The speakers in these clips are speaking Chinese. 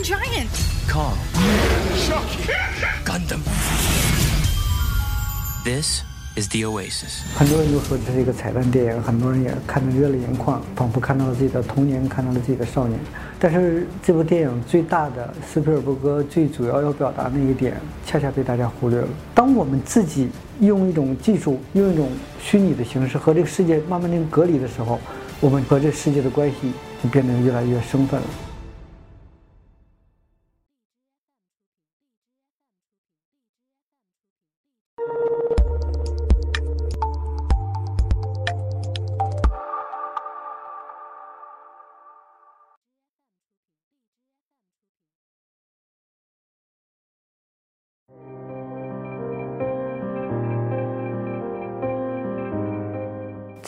Iron Giant. Kong. Gundam. This is the Oasis. 很多人都说这是一个彩蛋电影，很多人也看得热泪盈眶，仿佛看到了自己的童年，看到了自己的少年。但是这部电影最大的斯皮尔伯格最主要要表达那一点，恰恰被大家忽略了。当我们自己用一种技术，用一种虚拟的形式和这个世界慢慢的隔离的时候，我们和这世界的关系就变得越来越生分了。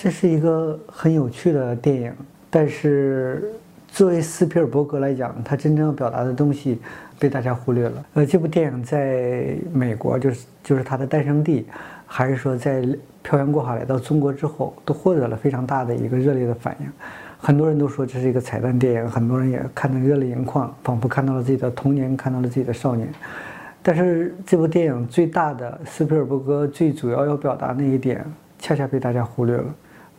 这是一个很有趣的电影，但是作为斯皮尔伯格来讲，他真正要表达的东西被大家忽略了。呃，这部电影在美国就是就是它的诞生地，还是说在漂洋过海来到中国之后，都获得了非常大的一个热烈的反应。很多人都说这是一个彩蛋电影，很多人也看得热泪盈眶，仿佛看到了自己的童年，看到了自己的少年。但是这部电影最大的斯皮尔伯格最主要要表达那一点，恰恰被大家忽略了。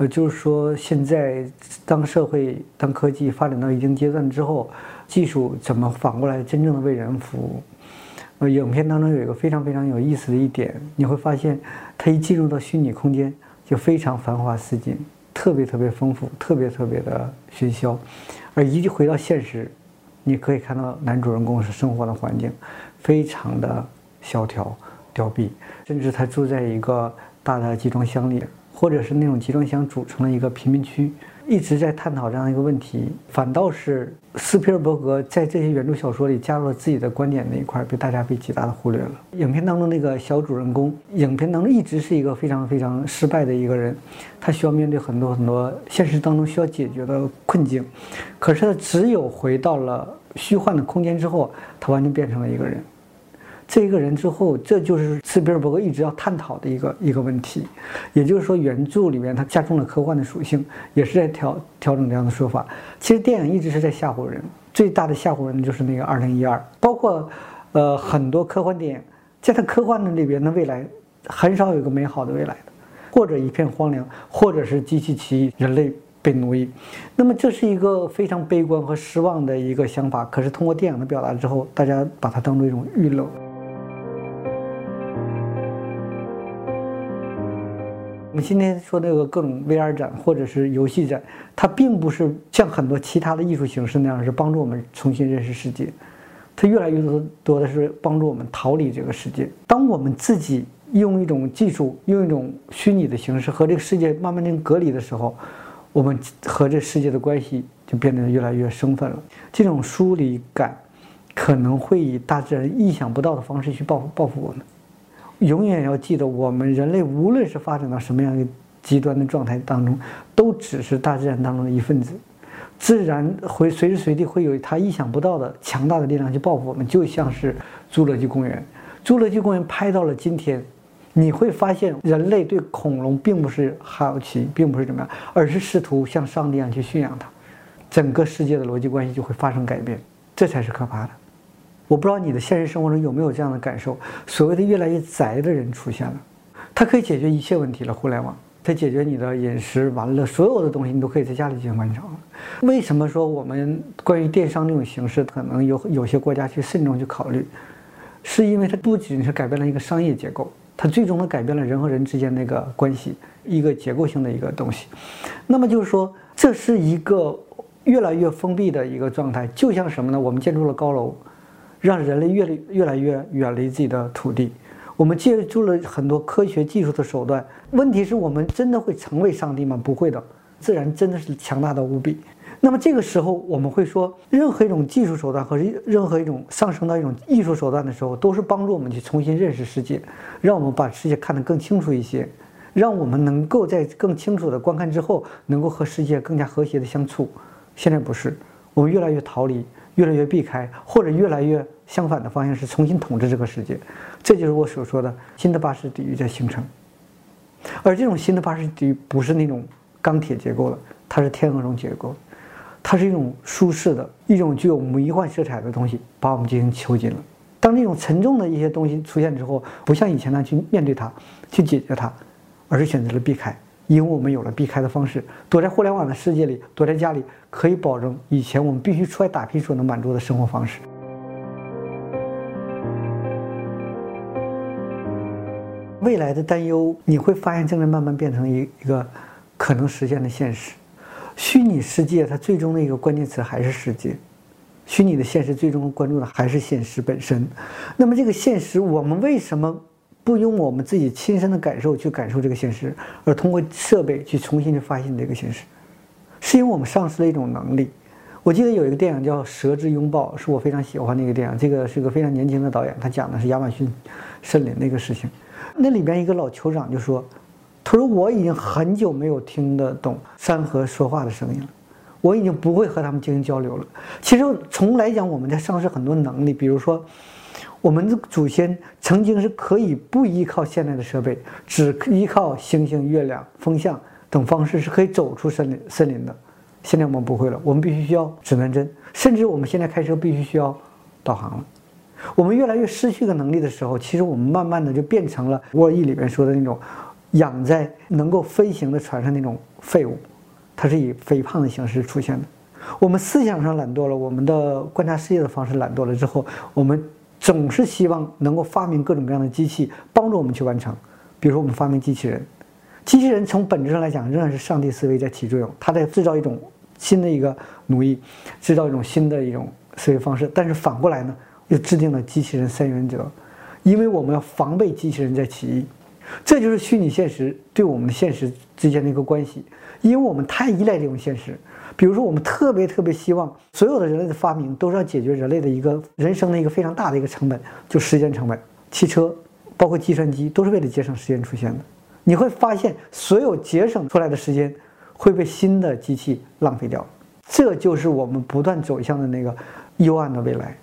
呃，就是说，现在当社会、当科技发展到一定阶段之后，技术怎么反过来真正的为人服务？呃，影片当中有一个非常非常有意思的一点，你会发现，它一进入到虚拟空间，就非常繁华似锦，特别特别丰富，特别特别的喧嚣，而一回到现实，你可以看到男主人公是生活的环境，非常的萧条、凋敝，甚至他住在一个大的集装箱里。或者是那种集装箱组成了一个贫民区，一直在探讨这样一个问题。反倒是斯皮尔伯格在这些原著小说里加入了自己的观点那一块，被大家被极大的忽略了。影片当中那个小主人公，影片当中一直是一个非常非常失败的一个人，他需要面对很多很多现实当中需要解决的困境。可是他只有回到了虚幻的空间之后，他完全变成了一个人。这一个人之后，这就是斯皮尔伯格一直要探讨的一个一个问题，也就是说，原著里面他加重了科幻的属性，也是在调调整这样的说法。其实电影一直是在吓唬人，最大的吓唬人就是那个二零一二，包括，呃，很多科幻电影，在它科幻的里边的未来，很少有个美好的未来的，或者一片荒凉，或者是机器起义，人类被奴役。那么这是一个非常悲观和失望的一个想法。可是通过电影的表达之后，大家把它当做一种娱乐。我们今天说那个各种 VR 展或者是游戏展，它并不是像很多其他的艺术形式那样是帮助我们重新认识世界，它越来越多多的是帮助我们逃离这个世界。当我们自己用一种技术、用一种虚拟的形式和这个世界慢慢的隔离的时候，我们和这世界的关系就变得越来越生分了。这种疏离感，可能会以大自然意想不到的方式去报复报复我们。永远要记得，我们人类无论是发展到什么样的极端的状态当中，都只是大自然当中的一份子。自然会随时随地会有它意想不到的强大的力量去报复我们，就像是侏罗纪公园。侏罗纪公园拍到了今天，你会发现人类对恐龙并不是好奇，并不是怎么样，而是试图像上帝一样去驯养它。整个世界的逻辑关系就会发生改变，这才是可怕的。我不知道你的现实生活中有没有这样的感受？所谓的越来越宅的人出现了，它可以解决一切问题了。互联网，它解决你的饮食、玩乐，所有的东西你都可以在家里进行完成了。为什么说我们关于电商这种形式，可能有有些国家去慎重去考虑？是因为它不仅是改变了一个商业结构，它最终的改变了人和人之间那个关系，一个结构性的一个东西。那么就是说，这是一个越来越封闭的一个状态，就像什么呢？我们建筑了高楼。让人类越来越来越远离自己的土地，我们借助了很多科学技术的手段。问题是我们真的会成为上帝吗？不会的，自然真的是强大的无比。那么这个时候，我们会说，任何一种技术手段和任何一种上升到一种艺术手段的时候，都是帮助我们去重新认识世界，让我们把世界看得更清楚一些，让我们能够在更清楚的观看之后，能够和世界更加和谐的相处。现在不是，我们越来越逃离。越来越避开，或者越来越相反的方向是重新统治这个世界，这就是我所说的新的巴士底狱在形成。而这种新的巴士底狱不是那种钢铁结构的，它是天鹅绒结构，它。它是一种舒适的、一种具有迷幻色彩的东西，把我们进行囚禁了。当这种沉重的一些东西出现之后，不像以前那样去面对它、去解决它，而是选择了避开，因为我们有了避开的方式。躲在互联网的世界里，躲在家里，可以保证以前我们必须出来打拼所能满足的生活方式。未来的担忧，你会发现正在慢慢变成一一个可能实现的现实。虚拟世界它最终的一个关键词还是世界，虚拟的现实最终关注的还是现实本身。那么这个现实，我们为什么不用我们自己亲身的感受去感受这个现实，而通过设备去重新去发现这个现实？是因为我们丧失了一种能力。我记得有一个电影叫《蛇之拥抱》，是我非常喜欢的一个电影。这个是个非常年轻的导演，他讲的是亚马逊森林那个事情。那里边一个老酋长就说：“他说我已经很久没有听得懂山河说话的声音了，我已经不会和他们进行交流了。其实从来讲，我们在丧失很多能力，比如说，我们的祖先曾经是可以不依靠现在的设备，只依靠星星、月亮、风向等方式是可以走出森林森林的。现在我们不会了，我们必须需要指南针，甚至我们现在开车必须需要导航了。”我们越来越失去个能力的时候，其实我们慢慢的就变成了《沃尔伊》里面说的那种养在能够飞行的船上那种废物，它是以肥胖的形式出现的。我们思想上懒惰了，我们的观察世界的方式懒惰了之后，我们总是希望能够发明各种各样的机器帮助我们去完成。比如说，我们发明机器人，机器人从本质上来讲仍然是上帝思维在起作用，它在制造一种新的一个奴役，制造一种新的一种思维方式。但是反过来呢？又制定了机器人三原则，因为我们要防备机器人在起义，这就是虚拟现实对我们的现实之间的一个关系。因为我们太依赖这种现实，比如说我们特别特别希望所有的人类的发明都是要解决人类的一个人生的一个非常大的一个成本，就时间成本。汽车，包括计算机，都是为了节省时间出现的。你会发现，所有节省出来的时间会被新的机器浪费掉，这就是我们不断走向的那个幽暗的未来。